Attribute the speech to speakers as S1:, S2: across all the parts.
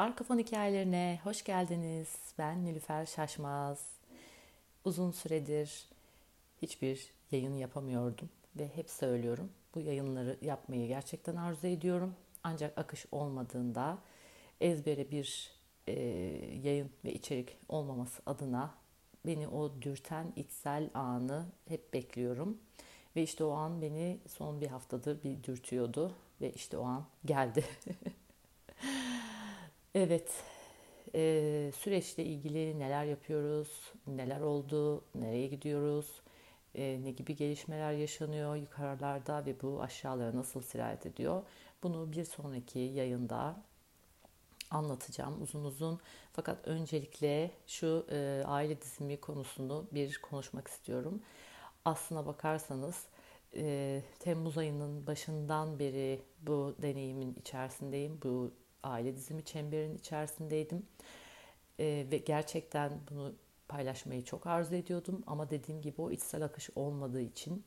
S1: Arka fon hikayelerine hoş geldiniz. Ben Nilüfer Şaşmaz. Uzun süredir hiçbir yayın yapamıyordum ve hep söylüyorum. Bu yayınları yapmayı gerçekten arzu ediyorum. Ancak akış olmadığında ezbere bir e, yayın ve içerik olmaması adına beni o dürten içsel anı hep bekliyorum. Ve işte o an beni son bir haftadır bir dürtüyordu ve işte o an geldi. Evet, e, süreçle ilgili neler yapıyoruz, neler oldu, nereye gidiyoruz, e, ne gibi gelişmeler yaşanıyor yukarılarda ve bu aşağılara nasıl sirayet ediyor? Bunu bir sonraki yayında anlatacağım uzun uzun. Fakat öncelikle şu e, aile dizimi konusunu bir konuşmak istiyorum. Aslına bakarsanız e, Temmuz ayının başından beri bu deneyimin içerisindeyim. Bu aile dizimi çemberinin içerisindeydim. E, ve gerçekten bunu paylaşmayı çok arzu ediyordum. Ama dediğim gibi o içsel akış olmadığı için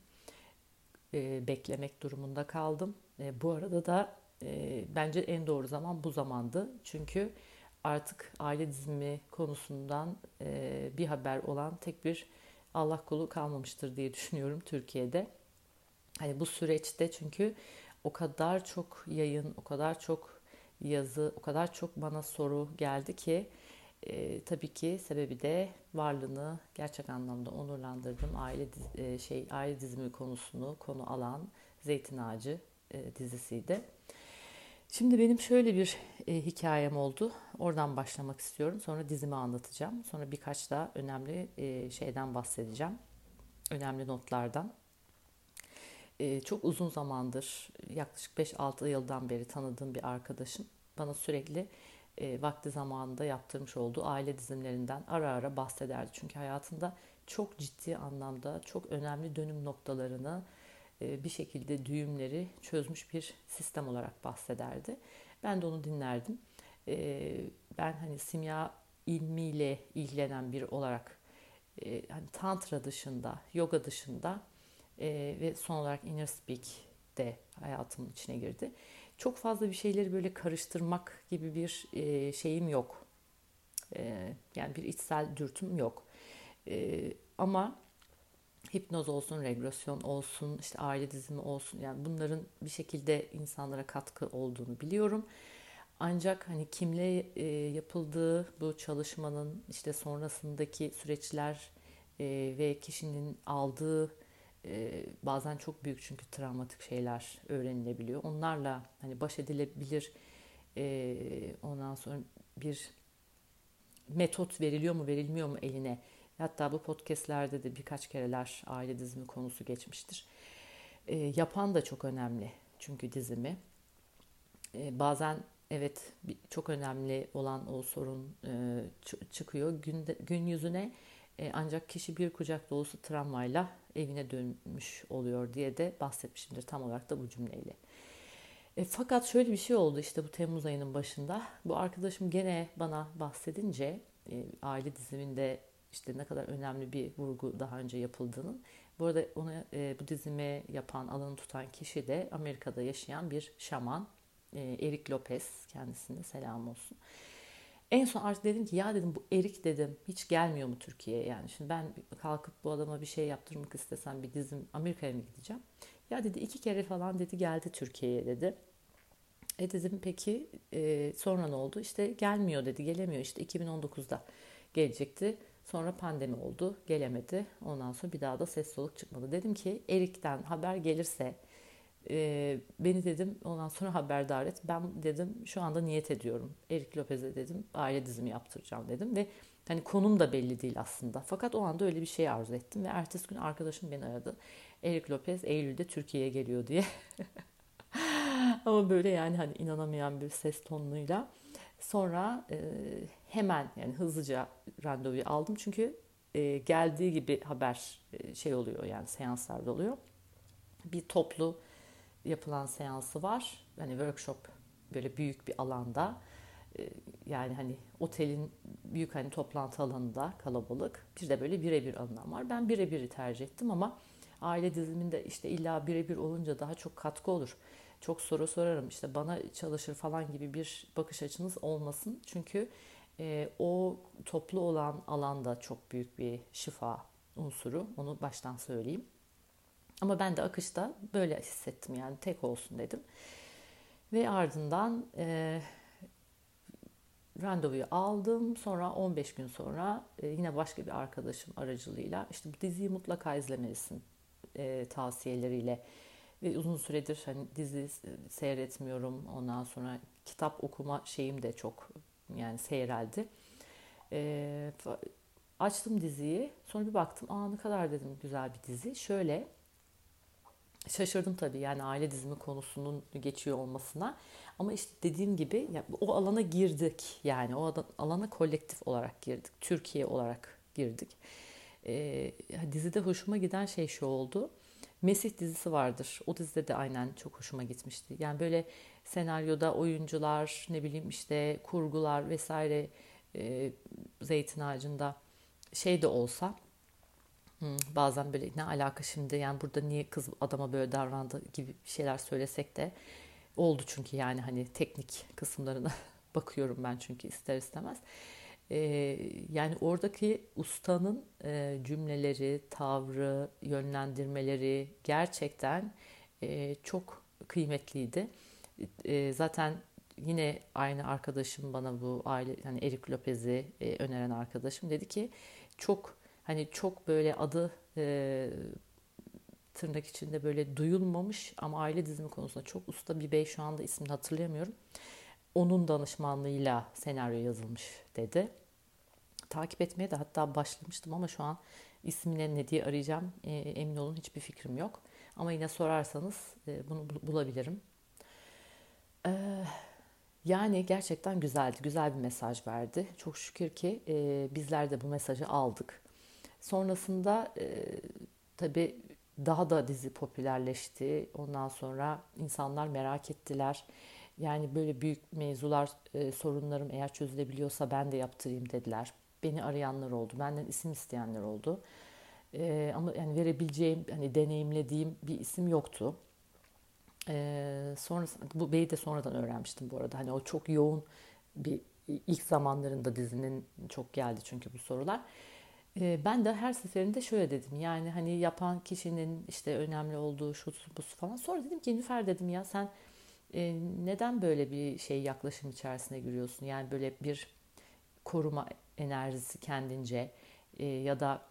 S1: e, beklemek durumunda kaldım. E, bu arada da e, bence en doğru zaman bu zamandı. Çünkü artık aile dizimi konusundan e, bir haber olan tek bir Allah kulu kalmamıştır diye düşünüyorum Türkiye'de. Hani bu süreçte çünkü o kadar çok yayın, o kadar çok yazı o kadar çok bana soru geldi ki e, tabii ki sebebi de varlığını gerçek anlamda onurlandırdım. Aile e, şey aile dizimi konusunu konu alan Zeytin Ağacı e, dizisiydi. Şimdi benim şöyle bir e, hikayem oldu. Oradan başlamak istiyorum. Sonra dizimi anlatacağım. Sonra birkaç da önemli e, şeyden bahsedeceğim. Önemli notlardan. E, çok uzun zamandır, yaklaşık 5-6 yıldan beri tanıdığım bir arkadaşım bana sürekli e, vakti zamanında yaptırmış olduğu aile dizimlerinden ara ara bahsederdi. Çünkü hayatında çok ciddi anlamda çok önemli dönüm noktalarını e, bir şekilde düğümleri çözmüş bir sistem olarak bahsederdi. Ben de onu dinlerdim. Ben hani simya ilmiyle ilgilenen bir olarak e, hani tantra dışında, yoga dışında e, ve son olarak inner speak de hayatımın içine girdi çok fazla bir şeyleri böyle karıştırmak gibi bir e, şeyim yok. E, yani bir içsel dürtüm yok. E, ama hipnoz olsun, regresyon olsun, işte aile dizimi olsun yani bunların bir şekilde insanlara katkı olduğunu biliyorum. Ancak hani kimle e, yapıldığı bu çalışmanın işte sonrasındaki süreçler e, ve kişinin aldığı e, bazen çok büyük çünkü travmatik şeyler öğrenilebiliyor. Onlarla hani baş edilebilir e, ondan sonra bir metot veriliyor mu verilmiyor mu eline. Hatta bu podcastlerde de birkaç kereler aile dizimi konusu geçmiştir. E, yapan da çok önemli çünkü dizimi. Bazen evet çok önemli olan o sorun e, çıkıyor gün, gün yüzüne e, ancak kişi bir kucak dolusu travmayla evine dönmüş oluyor diye de bahsetmişimdir tam olarak da bu cümleyle. E, fakat şöyle bir şey oldu işte bu Temmuz ayının başında. Bu arkadaşım gene bana bahsedince e, aile diziminde işte ne kadar önemli bir vurgu daha önce yapıldığının. Bu arada onu e, bu dizimi yapan, alanı tutan kişi de Amerika'da yaşayan bir şaman. E, Eric Lopez kendisine selam olsun. En son artık dedim ki ya dedim bu erik dedim hiç gelmiyor mu Türkiye'ye yani. Şimdi ben kalkıp bu adama bir şey yaptırmak istesem bir dizim Amerika'ya mı gideceğim? Ya dedi iki kere falan dedi geldi Türkiye'ye dedi. E dedim peki e, sonra ne oldu? İşte gelmiyor dedi gelemiyor işte 2019'da gelecekti. Sonra pandemi oldu gelemedi. Ondan sonra bir daha da ses soluk çıkmadı. Dedim ki Erik'ten haber gelirse e, beni dedim ondan sonra haberdar et. Ben dedim şu anda niyet ediyorum. Erik Lopez'e dedim aile dizimi yaptıracağım dedim ve hani konum da belli değil aslında. Fakat o anda öyle bir şey arzu ettim ve ertesi gün arkadaşım beni aradı. Erik Lopez Eylül'de Türkiye'ye geliyor diye. Ama böyle yani hani inanamayan bir ses tonuyla. Sonra e, hemen yani hızlıca randevuyu aldım çünkü e, geldiği gibi haber e, şey oluyor yani seanslarda oluyor. Bir toplu yapılan seansı var. Hani workshop böyle büyük bir alanda. Ee, yani hani otelin büyük hani toplantı alanında kalabalık. Bir de böyle birebir alınan var. Ben birebiri tercih ettim ama aile diziminde işte illa birebir olunca daha çok katkı olur. çok soru sorarım işte bana çalışır falan gibi bir bakış açınız olmasın. Çünkü e, o toplu olan alanda çok büyük bir şifa unsuru. Onu baştan söyleyeyim. Ama ben de akışta böyle hissettim yani tek olsun dedim. Ve ardından e, randevuyu aldım. Sonra 15 gün sonra e, yine başka bir arkadaşım aracılığıyla işte bu diziyi mutlaka izlemelisin e, tavsiyeleriyle ve uzun süredir hani dizi seyretmiyorum. Ondan sonra kitap okuma şeyim de çok yani seyreldi. E, açtım diziyi. Sonra bir baktım. Aa ne kadar dedim güzel bir dizi. Şöyle şaşırdım tabii yani aile dizimi konusunun geçiyor olmasına. Ama işte dediğim gibi yani o alana girdik yani o alana kolektif olarak girdik. Türkiye olarak girdik. Ee, dizide hoşuma giden şey şu oldu. Mesih dizisi vardır. O dizide de aynen çok hoşuma gitmişti. Yani böyle senaryoda oyuncular, ne bileyim işte kurgular vesaire e, zeytin ağacında şey de olsa bazen böyle ne alaka şimdi yani burada niye kız adama böyle davrandı gibi şeyler söylesek de oldu çünkü yani hani teknik kısımlarına bakıyorum ben çünkü ister istemez. Ee, yani oradaki ustanın e, cümleleri, tavrı, yönlendirmeleri gerçekten e, çok kıymetliydi. E, zaten yine aynı arkadaşım bana bu aile hani Erik Lopez'i e, öneren arkadaşım dedi ki çok hani çok böyle adı e, tırnak içinde böyle duyulmamış ama aile dizimi konusunda çok usta bir bey şu anda ismini hatırlayamıyorum. Onun danışmanlığıyla senaryo yazılmış dedi. Takip etmeye de hatta başlamıştım ama şu an ismine ne diye arayacağım e, emin olun hiçbir fikrim yok. Ama yine sorarsanız e, bunu bulabilirim. Ee, yani gerçekten güzeldi, güzel bir mesaj verdi. Çok şükür ki e, bizler de bu mesajı aldık. Sonrasında e, tabii daha da dizi popülerleşti. Ondan sonra insanlar merak ettiler. Yani böyle büyük mevzular, e, sorunlarım eğer çözülebiliyorsa ben de yaptırayım dediler. Beni arayanlar oldu, benden isim isteyenler oldu. E, ama yani verebileceğim, hani deneyimlediğim bir isim yoktu. E, sonra bu beyi de sonradan öğrenmiştim bu arada. Hani o çok yoğun bir ilk zamanlarında dizinin çok geldi çünkü bu sorular. Ee, ben de her seferinde şöyle dedim yani hani yapan kişinin işte önemli olduğu şu bu falan. Sonra dedim ki Nüfer dedim ya sen e, neden böyle bir şey yaklaşım içerisine giriyorsun? Yani böyle bir koruma enerjisi kendince e, ya da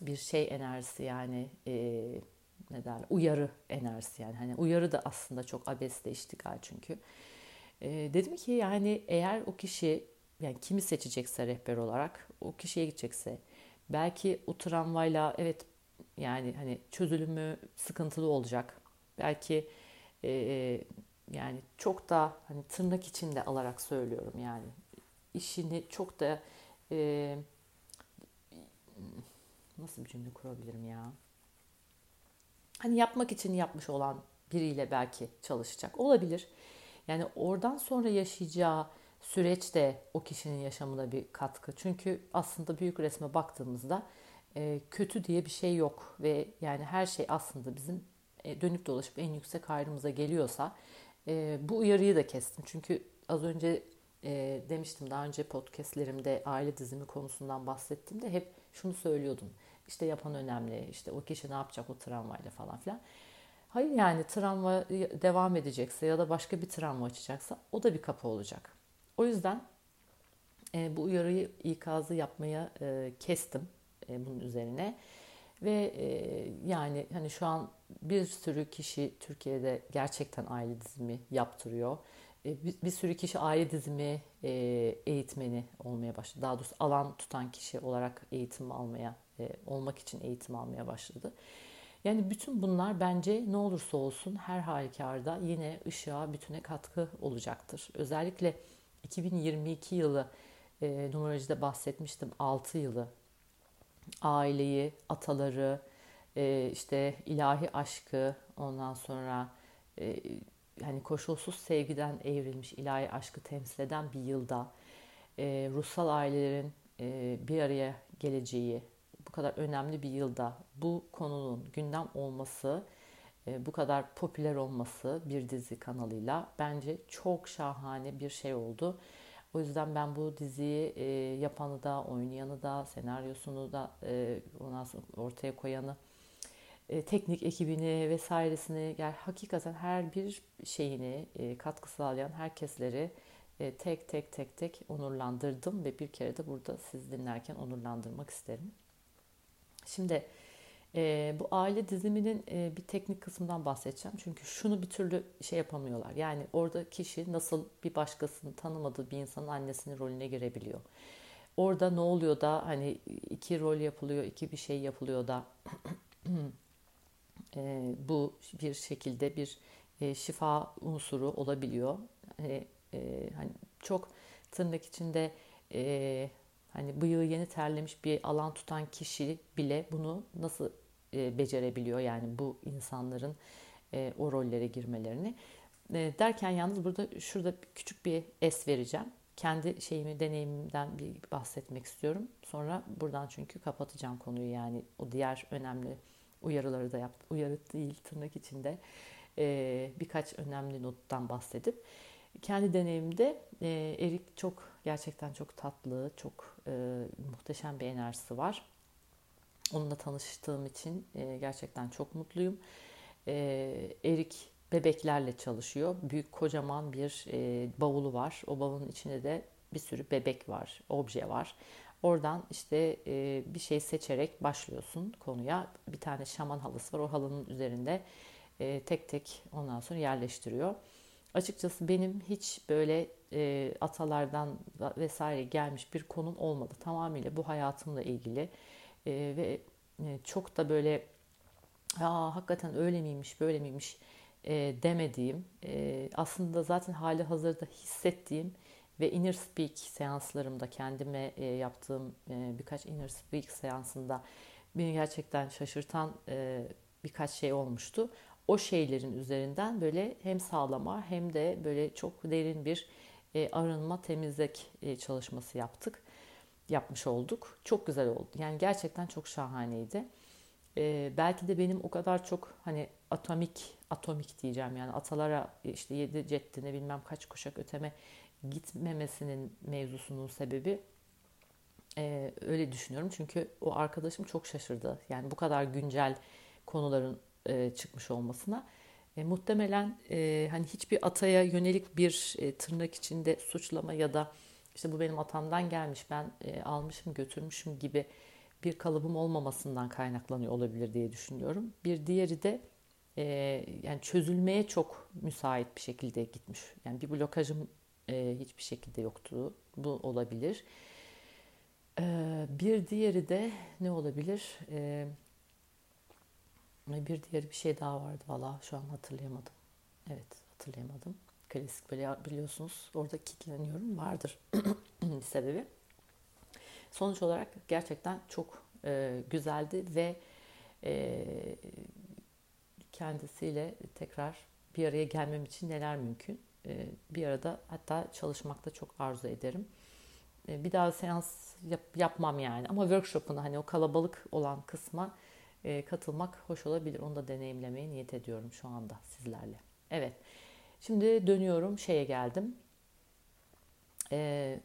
S1: bir şey enerjisi yani e, ne derler uyarı enerjisi yani hani uyarı da aslında çok abesle iştigal çünkü. Dedim ki yani eğer o kişi yani kimi seçecekse rehber olarak o kişiye gidecekse belki o tramvayla evet yani hani çözülümü sıkıntılı olacak. Belki e, e, yani çok da hani tırnak içinde alarak söylüyorum yani işini çok da e, nasıl bir cümle kurabilirim ya? Hani yapmak için yapmış olan biriyle belki çalışacak olabilir. Yani oradan sonra yaşayacağı süreç de o kişinin yaşamına bir katkı. Çünkü aslında büyük resme baktığımızda e, kötü diye bir şey yok ve yani her şey aslında bizim e, dönüp dolaşıp en yüksek hayrımıza geliyorsa e, bu uyarıyı da kestim. Çünkü az önce demiştim daha önce podcastlerimde aile dizimi konusundan bahsettiğimde hep şunu söylüyordum. İşte yapan önemli, işte o kişi ne yapacak o travmayla falan filan. Hayır yani travma devam edecekse ya da başka bir travma açacaksa o da bir kapı olacak. O yüzden e, bu uyarıyı ikazı yapmaya e, kestim e, bunun üzerine. Ve e, yani hani şu an bir sürü kişi Türkiye'de gerçekten aile dizimi yaptırıyor. E, bir, bir sürü kişi aile dizimi e, eğitmeni olmaya başladı. Daha doğrusu alan tutan kişi olarak eğitim almaya, e, olmak için eğitim almaya başladı. Yani bütün bunlar bence ne olursa olsun her halükarda yine ışığa, bütüne katkı olacaktır. Özellikle 2022 yılı e, numaracıda bahsetmiştim 6 yılı. Aileyi, ataları, e, işte ilahi aşkı ondan sonra e, hani koşulsuz sevgiden evrilmiş ilahi aşkı temsil eden bir yılda e, ruhsal ailelerin e, bir araya geleceği bu kadar önemli bir yılda bu konunun gündem olması bu kadar popüler olması bir dizi kanalıyla bence çok şahane bir şey oldu. O yüzden ben bu diziyi e, yapanı da, oynayanı da, senaryosunu da e, ondan ortaya koyanı, e, teknik ekibini vesairesini, yani hakikaten her bir şeyini e, katkı sağlayan herkesleri e, tek tek tek tek onurlandırdım ve bir kere de burada siz dinlerken onurlandırmak isterim. Şimdi e, bu aile diziminin e, bir teknik kısmından bahsedeceğim. Çünkü şunu bir türlü şey yapamıyorlar. Yani orada kişi nasıl bir başkasını tanımadığı bir insanın annesinin rolüne girebiliyor. Orada ne oluyor da hani iki rol yapılıyor, iki bir şey yapılıyor da e, bu bir şekilde bir e, şifa unsuru olabiliyor. Hani, e, hani çok tırnak içinde e, hani bıyığı yeni terlemiş bir alan tutan kişi bile bunu nasıl e, becerebiliyor yani bu insanların e, o rollere girmelerini. E, derken yalnız burada şurada küçük bir es vereceğim. Kendi şeyimi, deneyimimden bir bahsetmek istiyorum. Sonra buradan çünkü kapatacağım konuyu yani o diğer önemli uyarıları da yaptım. Uyarı değil tırnak içinde birkaç önemli nottan bahsedip kendi deneyimde Erik çok gerçekten çok tatlı, çok muhteşem bir enerjisi var. Onunla tanıştığım için e, gerçekten çok mutluyum. E, Erik bebeklerle çalışıyor. Büyük kocaman bir e, bavulu var. O bavulun içinde de bir sürü bebek var, obje var. Oradan işte bir şey seçerek başlıyorsun konuya. Bir tane şaman halısı var. O halının üzerinde tek tek ondan sonra yerleştiriyor. Açıkçası benim hiç böyle atalardan vesaire gelmiş bir konum olmadı. Tamamıyla bu hayatımla ilgili e, ve e, çok da böyle Aa, hakikaten öyle miymiş böyle miymiş e, demediğim e, aslında zaten hali hazırda hissettiğim ve inner speak seanslarımda kendime e, yaptığım e, birkaç inner speak seansında beni gerçekten şaşırtan e, birkaç şey olmuştu. O şeylerin üzerinden böyle hem sağlama hem de böyle çok derin bir e, arınma temizlik e, çalışması yaptık yapmış olduk. Çok güzel oldu. Yani gerçekten çok şahaneydi. Ee, belki de benim o kadar çok hani atomik atomik diyeceğim yani atalara işte yedi ceddine bilmem kaç kuşak öteme gitmemesinin mevzusunun sebebi e, öyle düşünüyorum. Çünkü o arkadaşım çok şaşırdı. Yani bu kadar güncel konuların e, çıkmış olmasına. E, muhtemelen e, hani hiçbir ataya yönelik bir e, tırnak içinde suçlama ya da işte bu benim atamdan gelmiş ben e, almışım götürmüşüm gibi bir kalıbım olmamasından kaynaklanıyor olabilir diye düşünüyorum. Bir diğeri de e, yani çözülmeye çok müsait bir şekilde gitmiş. Yani bir blokajım e, hiçbir şekilde yoktu. Bu olabilir. E, bir diğeri de ne olabilir? E, bir diğeri bir şey daha vardı valla şu an hatırlayamadım. Evet hatırlayamadım klasik böyle biliyorsunuz orada kilitleniyorum vardır bir sebebi. Sonuç olarak gerçekten çok e, güzeldi ve e, kendisiyle tekrar bir araya gelmem için neler mümkün? E, bir arada hatta çalışmakta çok arzu ederim. E, bir daha seans yap, yapmam yani ama workshop'una hani o kalabalık olan kısma e, katılmak hoş olabilir. Onu da deneyimlemeye niyet ediyorum şu anda sizlerle. Evet. Şimdi dönüyorum şeye geldim. E,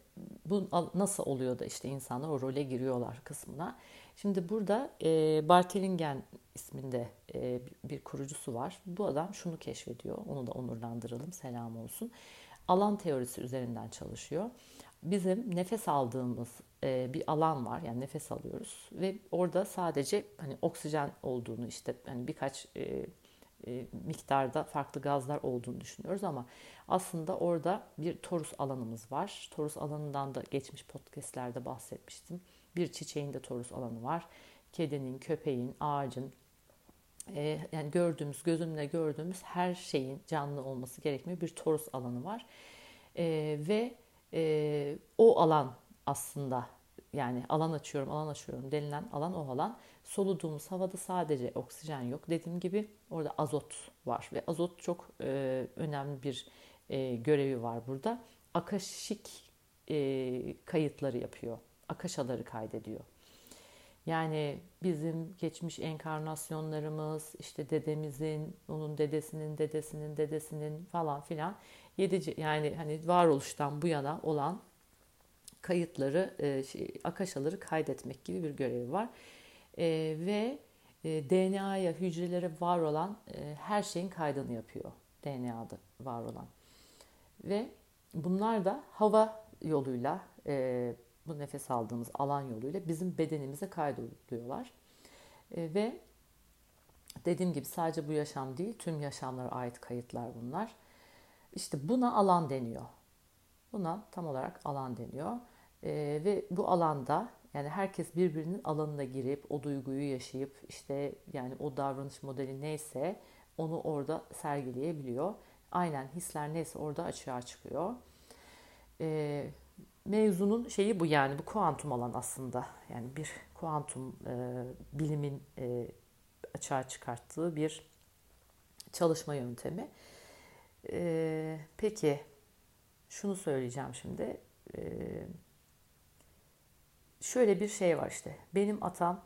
S1: bu nasıl oluyor da işte insanlar o role giriyorlar kısmına. Şimdi burada e, Bartelingen isminde e, bir kurucusu var. Bu adam şunu keşfediyor. Onu da onurlandıralım. Selam olsun. Alan teorisi üzerinden çalışıyor. Bizim nefes aldığımız e, bir alan var. Yani nefes alıyoruz ve orada sadece hani oksijen olduğunu işte hani birkaç e, miktarda farklı gazlar olduğunu düşünüyoruz ama aslında orada bir torus alanımız var. Torus alanından da geçmiş podcastlerde bahsetmiştim. Bir çiçeğin de torus alanı var. Kedinin, köpeğin, ağacın, e, yani gördüğümüz, gözümle gördüğümüz her şeyin canlı olması gerekmiyor. Bir torus alanı var. E, ve e, o alan aslında yani alan açıyorum, alan açıyorum denilen alan o alan. Soluduğumuz havada sadece oksijen yok. Dediğim gibi orada azot var ve azot çok e, önemli bir e, görevi var burada. Akaşik e, kayıtları yapıyor. Akaşaları kaydediyor. Yani bizim geçmiş enkarnasyonlarımız, işte dedemizin, onun dedesinin, dedesinin, dedesinin falan filan yedi yani hani varoluştan bu yana olan kayıtları, e, şey, akaşaları kaydetmek gibi bir görevi var. E, ve e, DNA'ya, hücrelere var olan e, her şeyin kaydını yapıyor. DNA'da var olan. Ve bunlar da hava yoluyla, e, bu nefes aldığımız alan yoluyla bizim bedenimize kaydoluyorlar. E, ve dediğim gibi sadece bu yaşam değil, tüm yaşamlara ait kayıtlar bunlar. İşte buna alan deniyor. Buna tam olarak alan deniyor. E, ve bu alanda yani herkes birbirinin alanına girip o duyguyu yaşayıp işte yani o davranış modeli neyse onu orada sergileyebiliyor. Aynen hisler neyse orada açığa çıkıyor. E, mevzunun şeyi bu yani bu kuantum alan aslında. Yani bir kuantum e, bilimin e, açığa çıkarttığı bir çalışma yöntemi. E, peki şunu söyleyeceğim şimdi. E, şöyle bir şey var işte. Benim atam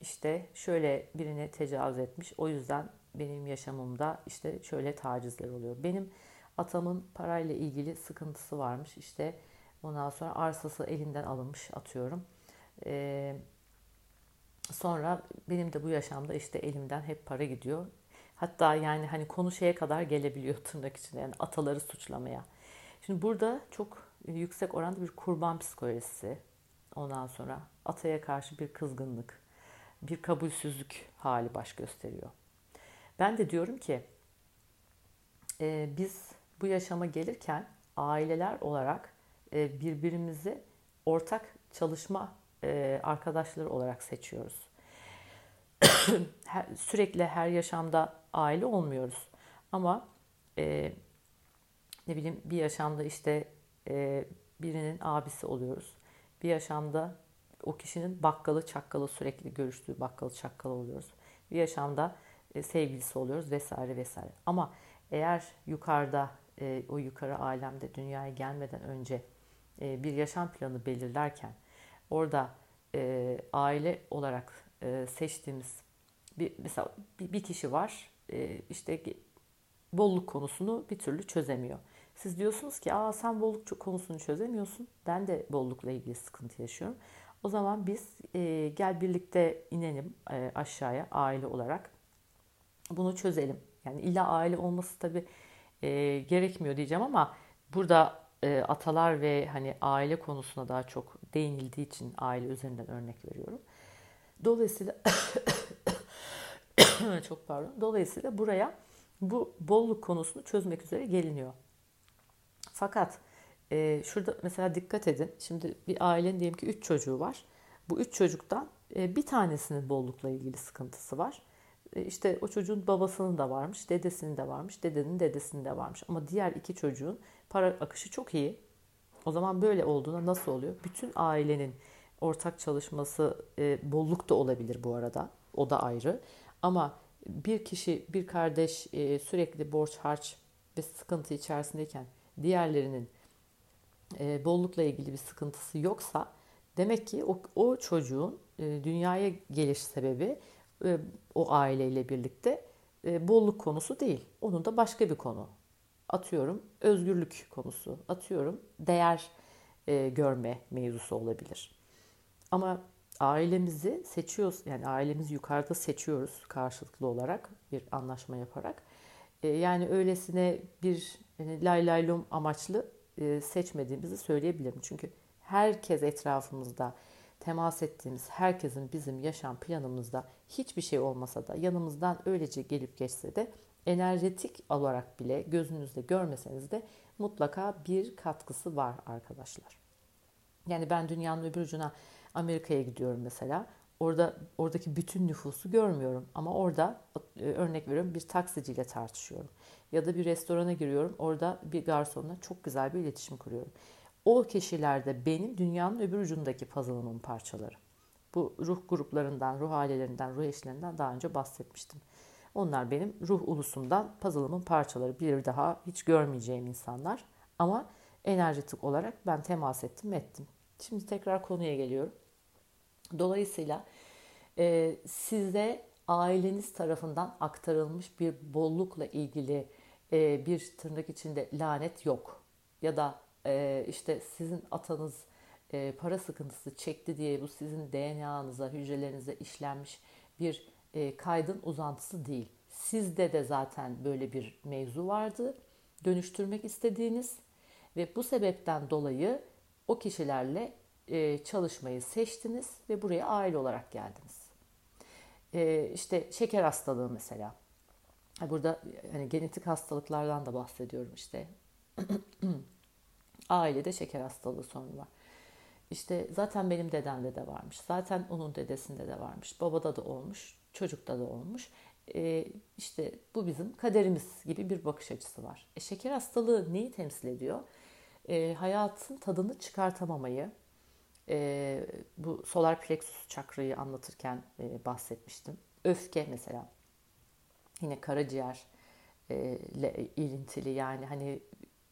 S1: işte şöyle birine tecavüz etmiş. O yüzden benim yaşamımda işte şöyle tacizler oluyor. Benim atamın parayla ilgili sıkıntısı varmış. İşte ondan sonra arsası elinden alınmış atıyorum. Ee, sonra benim de bu yaşamda işte elimden hep para gidiyor. Hatta yani hani konu kadar gelebiliyor tırnak içinde yani ataları suçlamaya. Şimdi burada çok yüksek oranda bir kurban psikolojisi, Ondan sonra ataya karşı bir kızgınlık, bir kabulsüzlük hali baş gösteriyor. Ben de diyorum ki e, biz bu yaşama gelirken aileler olarak e, birbirimizi ortak çalışma e, arkadaşları olarak seçiyoruz. Sürekli her yaşamda aile olmuyoruz. Ama e, ne bileyim bir yaşamda işte e, birinin abisi oluyoruz bir yaşamda o kişinin bakkalı çakkalı sürekli görüştüğü bakkalı çakkalı oluyoruz. Bir yaşamda e, sevgilisi oluyoruz vesaire vesaire. Ama eğer yukarıda e, o yukarı alemde dünyaya gelmeden önce e, bir yaşam planı belirlerken orada aile olarak seçtiğimiz bir mesela bir, kişi var işte bolluk konusunu bir türlü çözemiyor. Siz diyorsunuz ki Aa, sen bolluk konusunu çözemiyorsun. Ben de bollukla ilgili sıkıntı yaşıyorum. O zaman biz e, gel birlikte inelim e, aşağıya aile olarak. Bunu çözelim. Yani illa aile olması tabii e, gerekmiyor diyeceğim ama burada e, atalar ve hani aile konusuna daha çok değinildiği için aile üzerinden örnek veriyorum. Dolayısıyla çok pardon. Dolayısıyla buraya bu bolluk konusunu çözmek üzere geliniyor. Fakat e, şurada mesela dikkat edin. Şimdi bir ailenin diyelim ki 3 çocuğu var. Bu 3 çocuktan e, bir tanesinin bollukla ilgili sıkıntısı var. E, işte o çocuğun babasının da varmış, dedesinin de varmış, dedenin dedesinin de varmış. Ama diğer iki çocuğun para akışı çok iyi. O zaman böyle olduğunda nasıl oluyor? Bütün ailenin ortak çalışması e, bolluk da olabilir bu arada. O da ayrı. Ama bir kişi, bir kardeş e, sürekli borç harç ve sıkıntı içerisindeyken diğerlerinin e, bollukla ilgili bir sıkıntısı yoksa demek ki o, o çocuğun e, dünyaya geliş sebebi e, o aileyle birlikte e, bolluk konusu değil. Onun da başka bir konu. Atıyorum özgürlük konusu, atıyorum değer e, görme mevzusu olabilir. Ama ailemizi seçiyoruz, yani ailemizi yukarıda seçiyoruz karşılıklı olarak bir anlaşma yaparak. E, yani öylesine bir yani lay lay lom amaçlı e, seçmediğimizi söyleyebilirim. Çünkü herkes etrafımızda temas ettiğimiz herkesin bizim yaşam planımızda hiçbir şey olmasa da yanımızdan öylece gelip geçse de enerjetik olarak bile gözünüzde görmeseniz de mutlaka bir katkısı var arkadaşlar. Yani ben dünyanın öbür ucuna Amerika'ya gidiyorum mesela. Orada oradaki bütün nüfusu görmüyorum ama orada e, örnek veriyorum bir taksiciyle tartışıyorum ya da bir restorana giriyorum. Orada bir garsonla çok güzel bir iletişim kuruyorum. O kişiler de benim dünyanın öbür ucundaki puzzle'ımın parçaları. Bu ruh gruplarından, ruh ailelerinden, ruh eşlerinden daha önce bahsetmiştim. Onlar benim ruh ulusumdan puzzle'ımın parçaları. Bir daha hiç görmeyeceğim insanlar. Ama enerjetik olarak ben temas ettim ettim. Şimdi tekrar konuya geliyorum. Dolayısıyla e, size aileniz tarafından aktarılmış bir bollukla ilgili e, bir tırnak içinde lanet yok. Ya da e, işte sizin atanız e, para sıkıntısı çekti diye bu sizin DNA'nıza, hücrelerinize işlenmiş bir e, kaydın uzantısı değil. Sizde de zaten böyle bir mevzu vardı. Dönüştürmek istediğiniz ve bu sebepten dolayı o kişilerle e, çalışmayı seçtiniz ve buraya aile olarak geldiniz. E, işte şeker hastalığı mesela. Burada hani genetik hastalıklardan da bahsediyorum işte. Ailede şeker hastalığı sorunu var. İşte zaten benim dedemde de varmış. Zaten onun dedesinde de varmış. Babada da olmuş. Çocukta da olmuş. E, işte bu bizim kaderimiz gibi bir bakış açısı var. E, şeker hastalığı neyi temsil ediyor? E, hayatın tadını çıkartamamayı, e, bu solar plexus çakrayı anlatırken e, bahsetmiştim. Öfke mesela. Yine karaciğer e, ile ilintili yani hani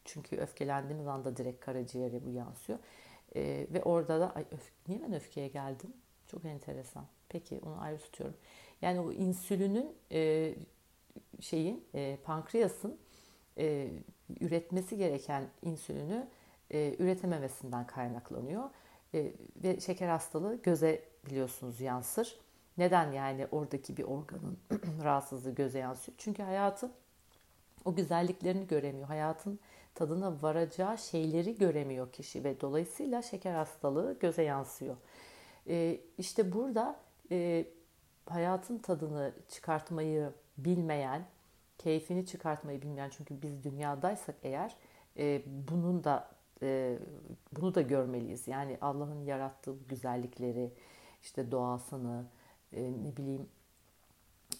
S1: çünkü öfkelendiğimiz anda direkt karaciğere bu yansıyor. E, ve orada da ay öf, niye ben öfkeye geldim? Çok enteresan. Peki onu ayrı tutuyorum. Yani o insülinin e, şeyin e, pankreasın e, üretmesi gereken insülünü e, üretememesinden kaynaklanıyor. E, ve şeker hastalığı göze biliyorsunuz yansır. Neden yani oradaki bir organın rahatsızlığı göze yansıyor? Çünkü hayatı o güzelliklerini göremiyor. Hayatın tadına varacağı şeyleri göremiyor kişi ve dolayısıyla şeker hastalığı göze yansıyor. E, işte burada e, hayatın tadını çıkartmayı bilmeyen, keyfini çıkartmayı bilmeyen çünkü biz dünyadaysak eğer e, bunun da e, bunu da görmeliyiz. Yani Allah'ın yarattığı güzellikleri, işte doğasını, e, ne bileyim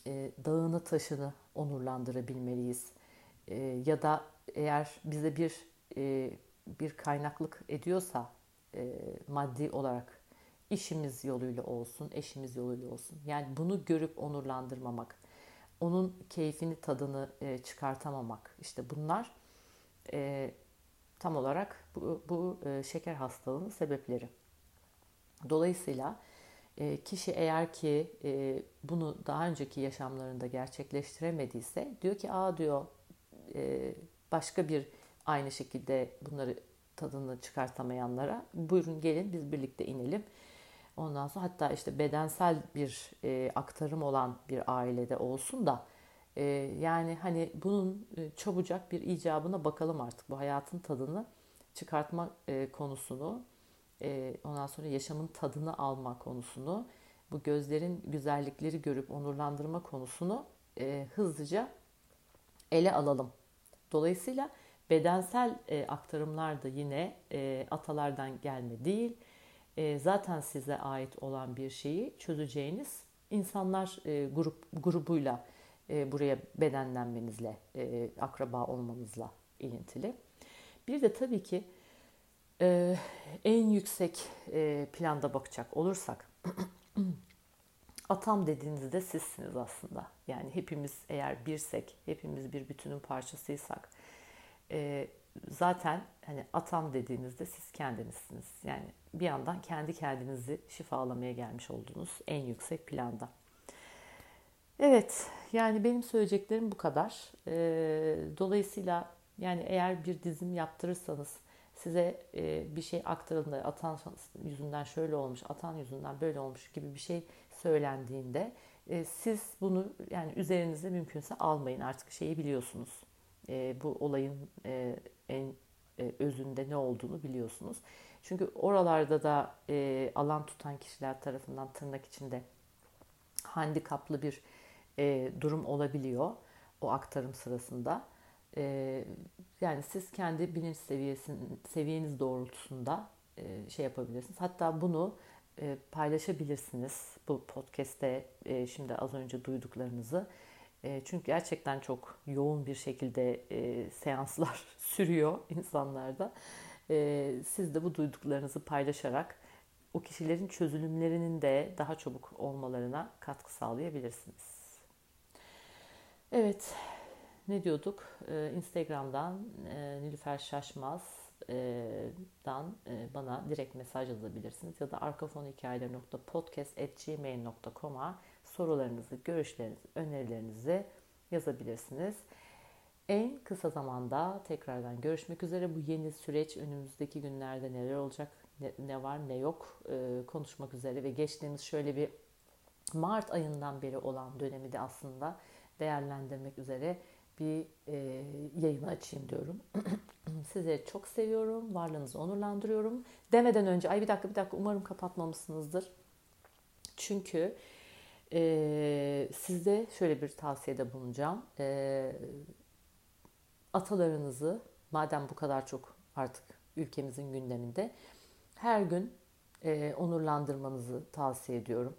S1: e, dağını taşını onurlandırabilmeliyiz. E, ya da eğer bize bir bir kaynaklık ediyorsa maddi olarak işimiz yoluyla olsun, eşimiz yoluyla olsun. Yani bunu görüp onurlandırmamak, onun keyfini, tadını çıkartamamak. İşte bunlar tam olarak bu, bu e, şeker hastalığının sebepleri. Dolayısıyla e, kişi eğer ki e, bunu daha önceki yaşamlarında gerçekleştiremediyse diyor ki aa diyor başka bir aynı şekilde bunları tadını çıkartamayanlara buyurun gelin biz birlikte inelim. Ondan sonra hatta işte bedensel bir aktarım olan bir ailede olsun da e, yani hani bunun e, çabucak bir icabına bakalım artık bu hayatın tadını çıkartma e, konusunu e, ondan sonra yaşamın tadını alma konusunu bu gözlerin güzellikleri görüp onurlandırma konusunu e, hızlıca ele alalım. Dolayısıyla bedensel e, aktarımlar da yine e, atalardan gelme değil e, zaten size ait olan bir şeyi çözeceğiniz insanlar e, grup grubuyla e, buraya bedenlenmenizle, e, akraba olmanızla ilintili. Bir de tabii ki e, en yüksek planda bakacak olursak atam dediğinizde sizsiniz aslında. Yani hepimiz eğer birsek, hepimiz bir bütünün parçasıysak e, zaten hani atam dediğinizde siz kendinizsiniz. Yani bir yandan kendi kendinizi şifalamaya gelmiş olduğunuz en yüksek planda. Evet, yani benim söyleyeceklerim bu kadar. E, dolayısıyla yani eğer bir dizim yaptırırsanız size e, bir şey aktarıldığında atan yüzünden şöyle olmuş, atan yüzünden böyle olmuş gibi bir şey söylendiğinde e, siz bunu yani üzerinize mümkünse almayın artık şeyi biliyorsunuz. E, bu olayın en özünde ne olduğunu biliyorsunuz. Çünkü oralarda da alan tutan kişiler tarafından tırnak içinde handikaplı bir e, durum olabiliyor o aktarım sırasında. E, yani siz kendi bilinç seviyesin, seviyeniz doğrultusunda e, şey yapabilirsiniz. Hatta bunu e, paylaşabilirsiniz bu podcast'te e, şimdi az önce duyduklarınızı. E, çünkü gerçekten çok yoğun bir şekilde e, seanslar sürüyor insanlarda. E, siz de bu duyduklarınızı paylaşarak o kişilerin çözülümlerinin de daha çabuk olmalarına katkı sağlayabilirsiniz. Evet, ne diyorduk? Ee, Instagram'dan e, Nilüfer Şaşmaz dan bana direkt mesaj yazabilirsiniz ya da arkafonhikayeleri.podcast.gmail.com'a sorularınızı, görüşlerinizi, önerilerinizi yazabilirsiniz. En kısa zamanda tekrardan görüşmek üzere. Bu yeni süreç önümüzdeki günlerde neler olacak, ne, ne var ne yok e, konuşmak üzere ve geçtiğimiz şöyle bir Mart ayından beri olan dönemi de aslında değerlendirmek üzere bir e, yayını açayım diyorum. Sizi çok seviyorum, varlığınızı onurlandırıyorum. Demeden önce, ay bir dakika bir dakika umarım kapatmamışsınızdır. Çünkü e, sizde şöyle bir tavsiyede bulunacağım. E, atalarınızı madem bu kadar çok artık ülkemizin gündeminde her gün e, onurlandırmanızı tavsiye ediyorum.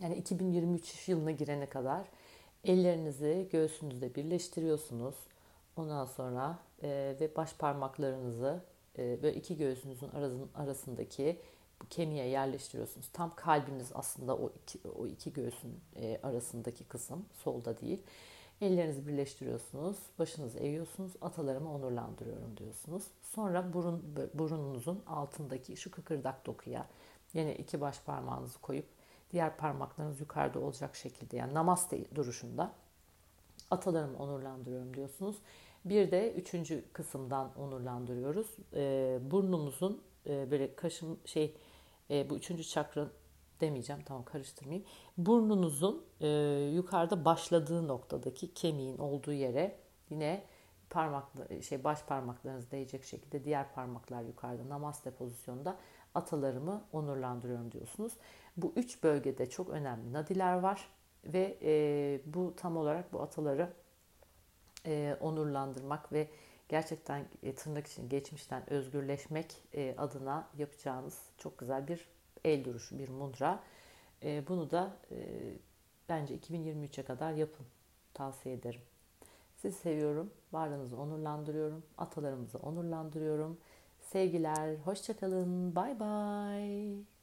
S1: Yani 2023 yılına girene kadar ellerinizi göğsünüzde birleştiriyorsunuz. Ondan sonra e, ve baş parmaklarınızı e, böyle iki göğsünüzün arasındaki kemiğe yerleştiriyorsunuz. Tam kalbiniz aslında o iki, o iki göğsün e, arasındaki kısım, solda değil. Ellerinizi birleştiriyorsunuz, başınızı eğiyorsunuz, atalarımı onurlandırıyorum diyorsunuz. Sonra burun burununuzun altındaki şu kıkırdak dokuya yine iki baş parmağınızı koyup diğer parmaklarınız yukarıda olacak şekilde yani namaste duruşunda atalarımı onurlandırıyorum diyorsunuz. Bir de üçüncü kısımdan onurlandırıyoruz. E, burnumuzun e, böyle kaşım şey e, bu üçüncü çakra demeyeceğim tamam karıştırmayayım. Burnunuzun e, yukarıda başladığı noktadaki kemiğin olduğu yere yine parmak şey baş parmaklarınız değecek şekilde diğer parmaklar yukarıda namaste pozisyonda atalarımı onurlandırıyorum diyorsunuz. Bu üç bölgede çok önemli nadiler var ve e, bu tam olarak bu ataları e, onurlandırmak ve gerçekten e, tırnak için geçmişten özgürleşmek e, adına yapacağınız çok güzel bir el duruşu, bir mudra. E, bunu da e, bence 2023'e kadar yapın. Tavsiye ederim. Sizi seviyorum. Varlığınızı onurlandırıyorum. Atalarımızı onurlandırıyorum. Sevgiler. Hoşçakalın. Bay bay.